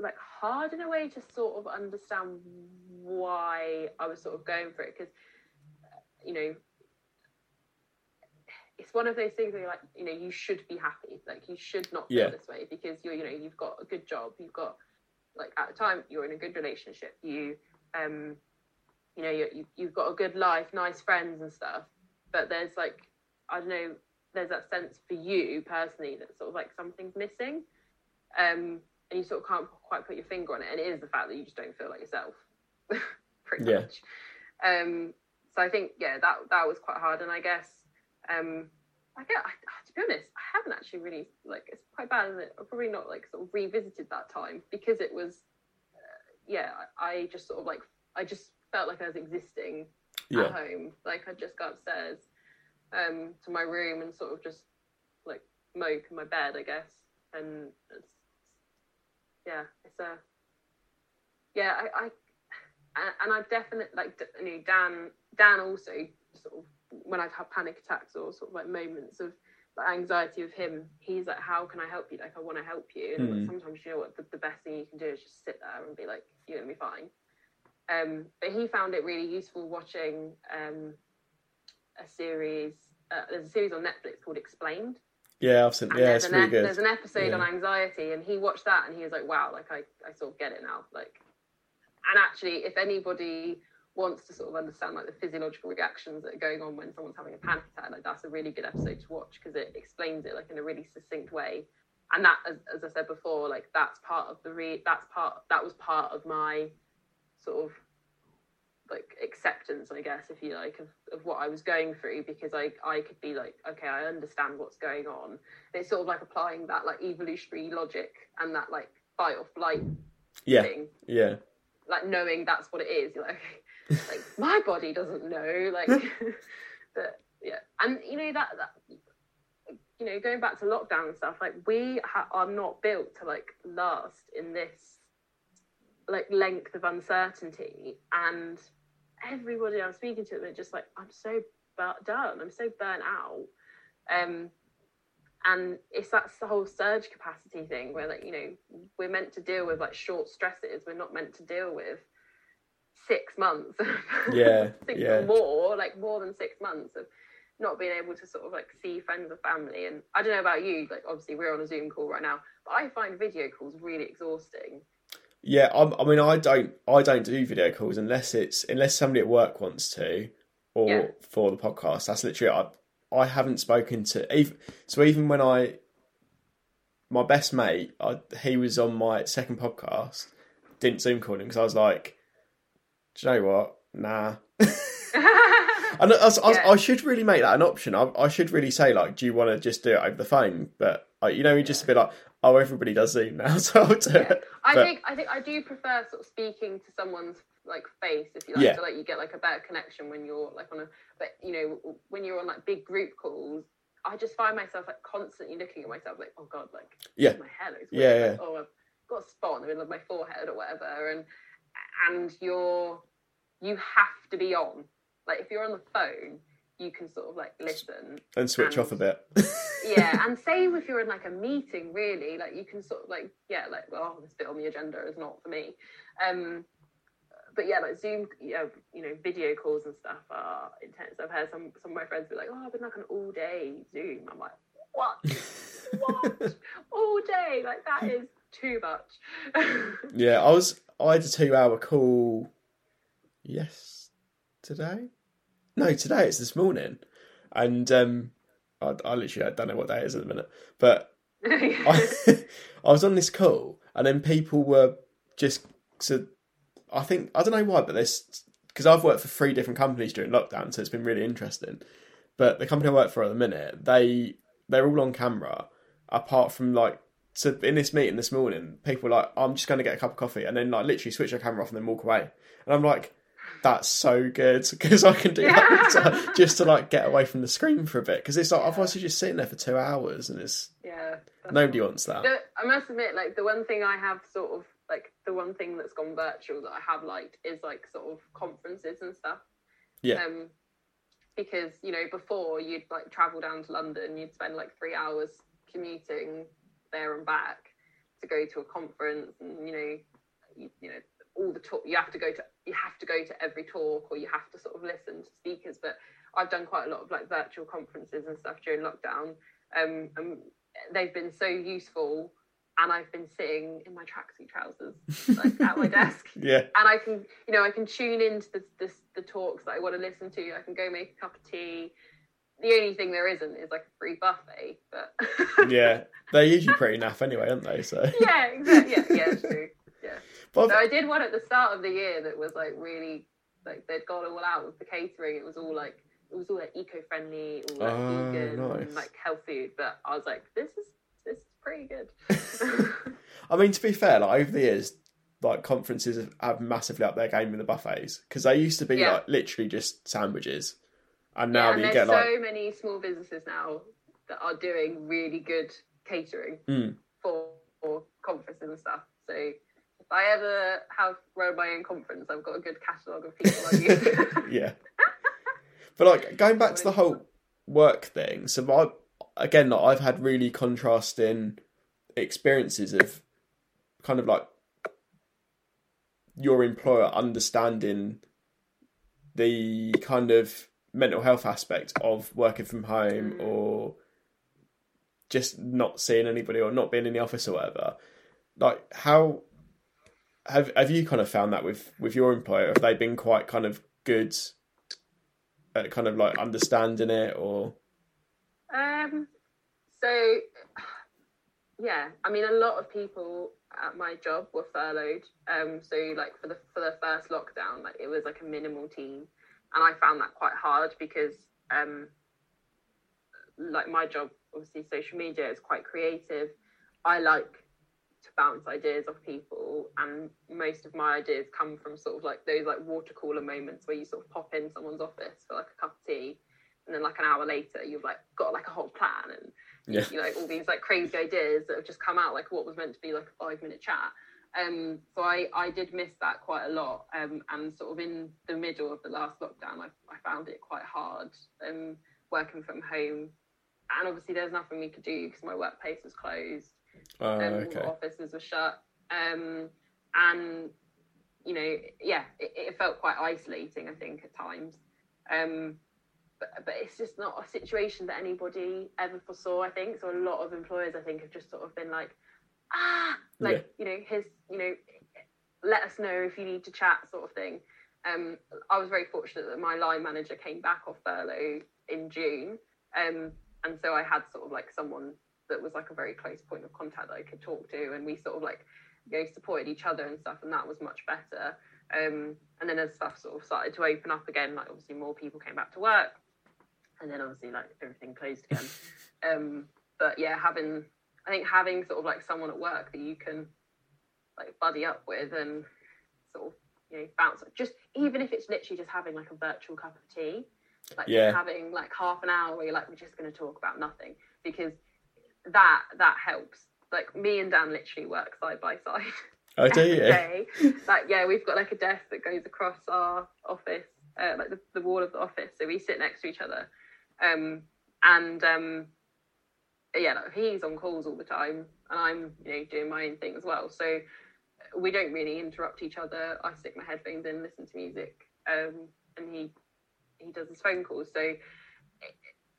like hard in a way to sort of understand why i was sort of going for it. Because you know it's one of those things where you're like, you know, you should be happy. Like you should not feel yeah. this way because you're, you know, you've got a good job. You've got like at the time you're in a good relationship. You, um, you know, you you've got a good life, nice friends and stuff. But there's like, I don't know, there's that sense for you personally that sort of like something's missing, um, and you sort of can't quite put your finger on it. And it is the fact that you just don't feel like yourself, *laughs* pretty yeah. much. Um, so I think yeah, that that was quite hard, and I guess um, I get I, to be honest, I haven't actually really like it's quite bad, isn't it? I've probably not like sort of revisited that time because it was, uh, yeah, I, I just sort of like I just felt like I was existing yeah. at home. Like I'd just go upstairs um, to my room and sort of just like mope in my bed, I guess. And it's, yeah, it's a yeah, I, I and I've definitely like you know Dan Dan also sort of when I've had panic attacks or sort of like moments of like anxiety with him, he's like, "How can I help you? Like, I want to help you." And mm. sometimes you know what the, the, best thing you can do is just sit there and be like, "You're gonna be fine." Um, but he found it really useful watching um, a series. Uh, there's a series on Netflix called Explained. Yeah, I've seen. Yeah, it's really ep- good. There's an episode yeah. on anxiety, and he watched that, and he was like, "Wow, like I, I sort of get it now." Like, and actually, if anybody wants to sort of understand like the physiological reactions that are going on when someone's having a panic attack, like that's a really good episode to watch because it explains it like in a really succinct way. And that, as, as I said before, like that's part of the re that's part that was part of my sort of like acceptance, I guess, if you like, of, of what I was going through because I I could be like, okay, I understand what's going on. And it's sort of like applying that like evolutionary logic and that like fight or flight yeah. thing. Yeah. Like knowing that's what it is. You're *laughs* like, like my body doesn't know like *laughs* *laughs* but yeah. And you know that, that you know going back to lockdown and stuff like we ha- are not built to like last in this like length of uncertainty. And everybody i'm speaking to they're just like i'm so bur- done. I'm so burnt out. Um and it's that whole surge capacity thing where like you know we're meant to deal with like short stresses we're not meant to deal with six months. Yeah, *laughs* yeah. More, like more than six months of not being able to sort of like see friends or family. And I don't know about you, like obviously we're on a Zoom call right now, but I find video calls really exhausting. Yeah, I'm, i mean, I don't, I don't do video calls unless it's unless somebody at work wants to, or yeah. for the podcast. That's literally I, I haven't spoken to even so even when I, my best mate, I, he was on my second podcast, didn't Zoom call him because I was like, do you know what? Nah. *laughs* and I, I, yeah. I, should really make that an option. I, I, should really say like, do you want to just do it over the phone? But like, you know, you just a bit like, oh, everybody does Zoom now, *laughs* so I'll do yeah. it. I think I think I do prefer sort of speaking to someone's like face if you like, yeah. so like you get like a better connection when you're like on a. But you know, when you're on like big group calls, I just find myself like constantly looking at myself like, oh god, like yeah, my hair looks weird. Yeah, yeah. Like, oh, I've got a spot in the middle of my forehead or whatever, and and you're you have to be on. Like if you're on the phone, you can sort of like listen and switch and, off a bit. *laughs* yeah, and *laughs* same if you're in like a meeting, really, like you can sort of like, yeah, like, well, this bit on the agenda is not for me. Um, but yeah, like Zoom, you know, you know, video calls and stuff are intense. I've heard some some of my friends be like, "Oh, I've been like an all day Zoom." I'm like, "What? *laughs* what? all day? Like that is too much." yeah, *laughs* I was. I had a two-hour call. Yes, today. No, today it's this morning, and um, I, I literally I don't know what day it is at the minute, but I, *laughs* *laughs* I was on this call, and then people were just so I think I don't know why, but there's because I've worked for three different companies during lockdown, so it's been really interesting. But the company I work for at the minute, they they're all on camera, apart from like so in this meeting this morning, people were like, I'm just going to get a cup of coffee, and then like literally switch their camera off and then walk away, and I'm like. That's so good *laughs* because I can do that to, just to like get away from the screen for a bit because it's like otherwise you're just sitting there for two hours and it's yeah nobody wants that. The, I must admit, like the one thing I have sort of like the one thing that's gone virtual that I have liked is like sort of conferences and stuff. Yeah. Um, because you know before you'd like travel down to London, you'd spend like three hours commuting there and back to go to a conference, and you know, you, you know all the talk you have to go to you have to go to every talk or you have to sort of listen to speakers. But I've done quite a lot of like virtual conferences and stuff during lockdown, um, and they've been so useful and I've been sitting in my tracksuit trousers like at my *laughs* desk. Yeah. And I can, you know, I can tune into the, the, the talks that I want to listen to. I can go make a cup of tea. The only thing there isn't is like a free buffet, but *laughs* yeah, they're usually pretty naff anyway, aren't they? So *laughs* yeah, exactly. Yeah, yeah, true. Yeah. But so I did one at the start of the year that was like really like they'd gone all out with the catering. It was all like it was all like eco-friendly, all like oh, vegan, nice. and, like health food. But I was like, this is this is pretty good. *laughs* I mean, to be fair, like over the years, like conferences have, massively up their game in the buffets because they used to be yeah. like literally just sandwiches, and now yeah, and you get so like many small businesses now that are doing really good catering mm. for, for conferences and stuff. So if I ever have run my own conference, I've got a good catalogue of people I use. *laughs* yeah. But like going back to the whole work thing, so I again, like, I've had really contrasting experiences of kind of like your employer understanding the kind of mental health aspect of working from home mm. or just not seeing anybody or not being in the office or whatever. Like how have have you kind of found that with with your employer? Have they been quite kind of good at kind of like understanding it or um, so, yeah, I mean, a lot of people at my job were furloughed. Um, so like for the for the first lockdown, like it was like a minimal team, and I found that quite hard because um, like my job, obviously, social media is quite creative. I like to bounce ideas off people, and most of my ideas come from sort of like those like water cooler moments where you sort of pop in someone's office for like a cup of tea and then like an hour later you've like got like a whole plan and yeah. you know all these like crazy ideas that have just come out like what was meant to be like a five minute chat um so i i did miss that quite a lot um and sort of in the middle of the last lockdown i, I found it quite hard um working from home and obviously there's nothing we could do because my workplace was closed uh, um, okay. offices were shut um and you know yeah it, it felt quite isolating i think at times um but, but it's just not a situation that anybody ever foresaw. I think so. A lot of employers, I think, have just sort of been like, ah, like yeah. you know, his, you know, let us know if you need to chat, sort of thing. Um, I was very fortunate that my line manager came back off furlough in June, um, and so I had sort of like someone that was like a very close point of contact that I could talk to, and we sort of like you know supported each other and stuff, and that was much better. Um, and then as stuff sort of started to open up again, like obviously more people came back to work, and then obviously like everything closed again. *laughs* um, but yeah, having I think having sort of like someone at work that you can like buddy up with and sort of you know bounce just even if it's literally just having like a virtual cup of tea, like yeah. having like half an hour where you're like we're just going to talk about nothing because that that helps. Like me and Dan literally work side by side. Oh, do? Like yeah, we've got like a desk that goes across our office, uh, like the, the wall of the office, so we sit next to each other um, and um, yeah, like, he's on calls all the time, and I'm you know doing my own thing as well. So we don't really interrupt each other. I stick my headphones in, listen to music, um, and he he does his phone calls. So it,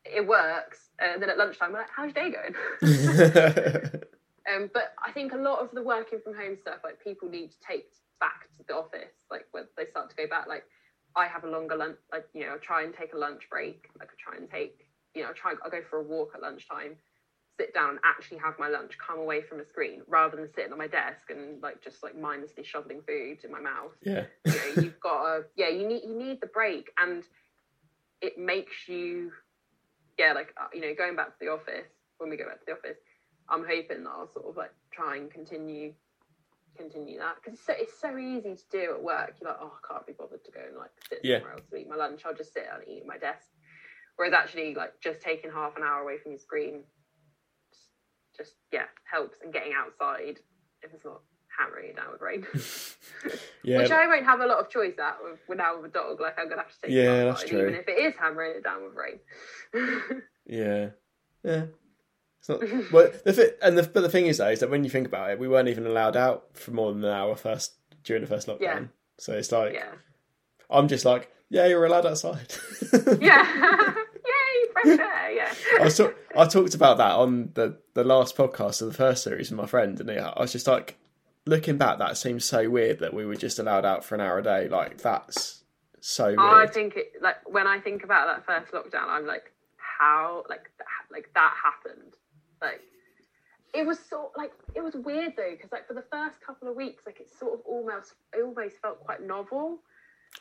it works. And then at lunchtime, we're like, "How's your day going?" *laughs* um, but I think a lot of the working from home stuff, like people need to take back to the office, like when they start to go back. Like I have a longer lunch, like you know, I try and take a lunch break. Like I try and take, you know, I try. I go for a walk at lunchtime sit down and actually have my lunch, come away from a screen rather than sitting on my desk and like just like mindlessly shoveling food in my mouth. Yeah. you know, you've got to yeah, you need you need the break and it makes you yeah, like uh, you know, going back to the office, when we go back to the office, I'm hoping that I'll sort of like try and continue continue that because it's so, it's so easy to do at work. You're like, oh, I can't be bothered to go and like sit Yeah. somewhere else to eat my lunch. I'll just sit and eat at my desk. Whereas actually, like just taking half an hour away from your screen, just yeah, helps. And getting outside if it's not hammering it down with rain, *laughs* Yeah. which I won't have a lot of choice at with, with now with a dog. Like I'm gonna have to take. Yeah, that's true. Even if it is hammering it down with rain. *laughs* Yeah. Yeah. It's not. *laughs* Well, the thi- and the but the thing is though is that when you think about it, we weren't even allowed out for more than an hour first during the first lockdown. Yeah. So it's like yeah. I'm just like, yeah, you're allowed outside. Yeah. Yay, fresh air. Yeah. I talk- I talked about that on the the last podcast of the first series with my friend, and I was just like, looking back, that seems so weird that we were just allowed out for an hour a day. Like that's so oh, weird. I think it like when I think about that first lockdown, I'm like, how like that, like that happened. Like it was sort like it was weird though because like for the first couple of weeks, like it sort of almost it almost felt quite novel.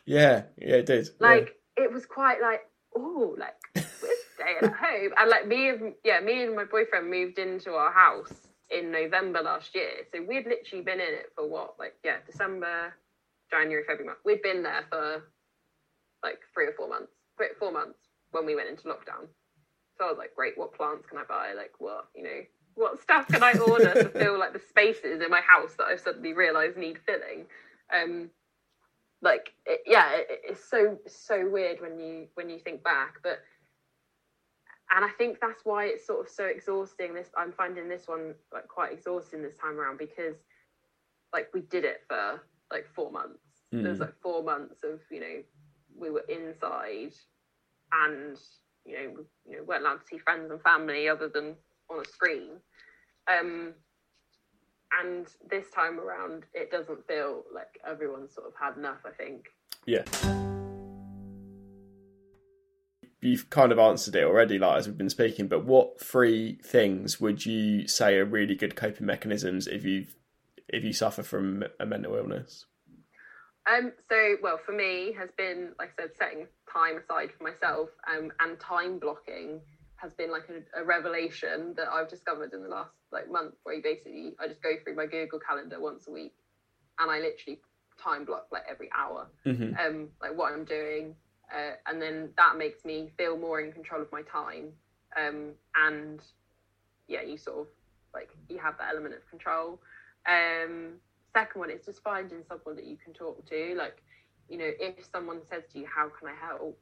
yeah, yeah, it did. Yeah. Like it was quite like oh like *laughs* staying at home and like me and yeah me and my boyfriend moved into our house in November last year, so we'd literally been in it for what like yeah December, January, February. We'd been there for like three or four months, three, four months when we went into lockdown. So I was like, great, what plants can I buy? Like, what, you know, what stuff can I order to fill like the spaces in my house that I've suddenly realised need filling? Um, like, it, yeah, it, it's so so weird when you when you think back, but and I think that's why it's sort of so exhausting. This I'm finding this one like quite exhausting this time around because like we did it for like four months. There was Mm. like four months of you know we were inside and you know we, you know weren't allowed to see friends and family other than on a screen. Um, and this time around, it doesn't feel like everyone's sort of had enough. I think. Yeah. You've kind of answered it already, like as we've been speaking. But what three things would you say are really good coping mechanisms if you if you suffer from a mental illness? Um, so, well, for me, has been like I said, setting time aside for myself, um, and time blocking has been like a, a revelation that I've discovered in the last like month. Where you basically, I just go through my Google Calendar once a week, and I literally time block like every hour, hmm um, like what I'm doing, uh, and then that makes me feel more in control of my time, um, and yeah, you sort of like you have that element of control. Um, second one is just finding someone that you can talk to. Like, you know, if someone says to you, "How can I help?"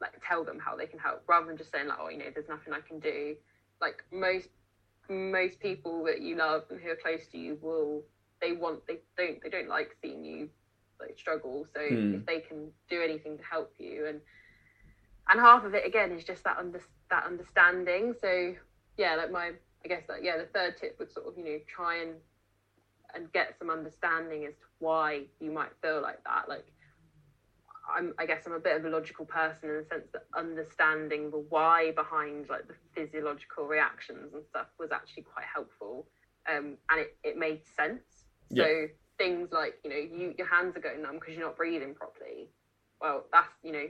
Like, tell them how they can help, rather than just saying like, "Oh, you know, there's nothing I can do." Like most most people that you love and who are close to you will they want they don't they don't like seeing you like struggle. So Hmm. if they can do anything to help you and and half of it again is just that under that understanding. So yeah, like my I guess that yeah, the third tip would sort of you know try and and get some understanding as to why you might feel like that. Like I'm I guess I'm a bit of a logical person in the sense that understanding the why behind like the physiological reactions and stuff was actually quite helpful. Um, and it, it made sense. Yeah. So things like, you know, you your hands are going numb because you're not breathing properly. Well, that's, you know,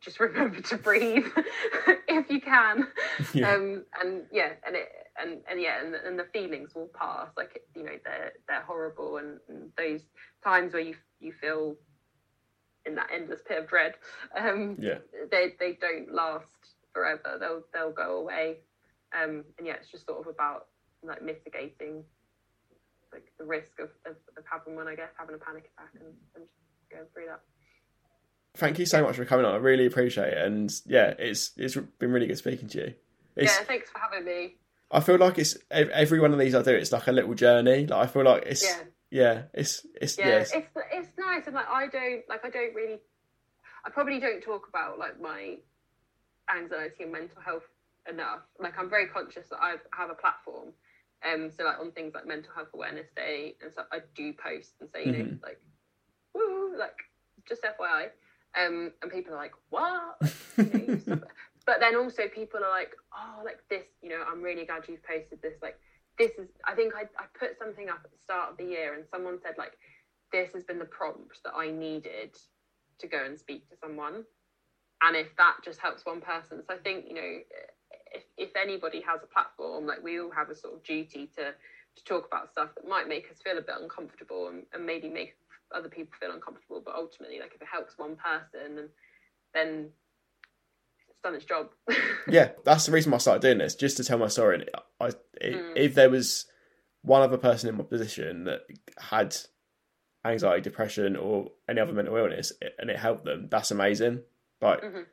just *laughs* remember to breathe *laughs* if you can. *laughs* Yeah. Um, and yeah, and it and, and yeah, and, and the feelings will pass. Like you know, they're they're horrible, and, and those times where you you feel in that endless pit of dread, um, yeah, they they don't last forever. They'll they'll go away. Um, and yeah, it's just sort of about like mitigating like the risk of, of, of having one, I guess, having a panic attack and, and just going through that. Thank you so much for coming on. I really appreciate it, and yeah, it's it's been really good speaking to you. It's, yeah, thanks for having me. I feel like it's every one of these I do. It's like a little journey. Like I feel like it's yeah, Yeah. it's it's yeah, yes. it's it's nice and like I don't like I don't really I probably don't talk about like my anxiety and mental health enough. Like I'm very conscious that I have a platform. Um so like on things like mental health awareness day and stuff I do post and say, you know, Mhm. like woo like just FYI. Um and people are like, What? Like, you know, *laughs* you but then also people are like, Oh, like this, you know, I'm really glad you've posted this. Like this is I think I, I put something up at the start of the year and someone said like this has been the prompt that I needed to go and speak to someone. And if that just helps one person, so I think, you know, if, if anybody has a platform, like we all have a sort of duty to, to talk about stuff that might make us feel a bit uncomfortable and, and maybe make other people feel uncomfortable. But ultimately, like if it helps one person, and then it's done its job. *laughs* yeah, that's the reason why I started doing this, just to tell my story. And I, i Mm. if there was one other person in my position that had anxiety, depression, or any other mental illness, and it helped them, that's amazing. Like, Mhm.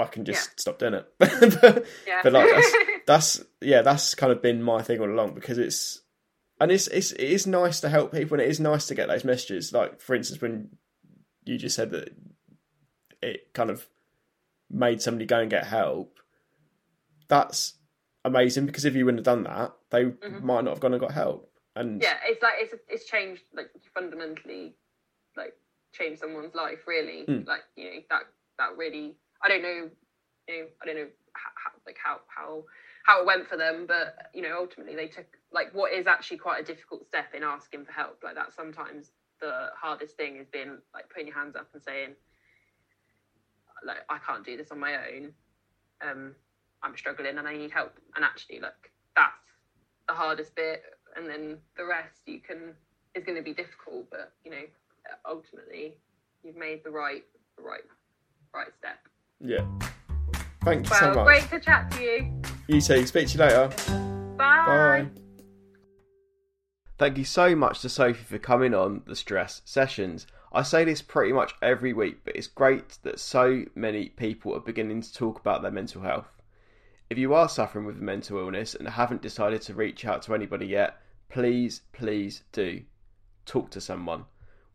I can just Yeah. stop doing it. but, *laughs* yeah. but like that's, *laughs* that's yeah, that's kind of been my thing all along because it's and it's it's it is nice to help people and it is nice to get those messages. Like for instance, when you just said that it kind of made somebody go and get help, that's amazing because if you wouldn't have done that, they Mhm. might not have gone and got help. And yeah, it's like it's it's changed like fundamentally, like changed someone's life. Really, Mm. like you know that that really. I don't know, you know, I don't know how, like how how how it went for them, but you know, ultimately they took like what is actually quite a difficult step in asking for help. Like that sometimes the hardest thing is being like putting your hands up and saying, like I can't do this on my own. Um, I'm struggling and I need help. And actually, like that's the hardest bit, and then the rest you can is going to be difficult. But you know, ultimately, you've made the right, the right, right step. Yeah. Thank you Well, so much. great to chat to you. You too. Speak to you later. Bye. Bye. Thank you so much to Sophie for coming on the Stress Sessions. I say this pretty much every week, but it's great that so many people are beginning to talk about their mental health. If you are suffering with a mental illness and haven't decided to reach out to anybody yet, please, please do talk to someone.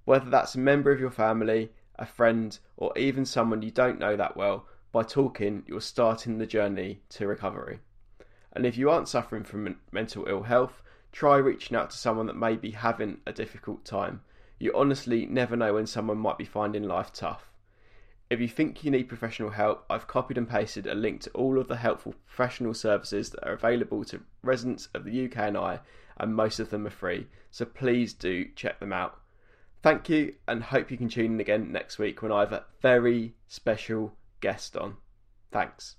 Whether that's a member of your family, a friend, or even someone you don't know that well, by talking, you're starting the journey to recovery. And if you aren't suffering from mental ill health, try reaching out to someone that may be having a difficult time. You honestly never know when someone might be finding life tough. If you think you need professional help, I've copied and pasted a link to all of the helpful professional services that are available to residents of the UK and I, and most of them are free, so please do check them out. Thank you, and hope you can tune in again next week when I have a very special guest on. Thanks.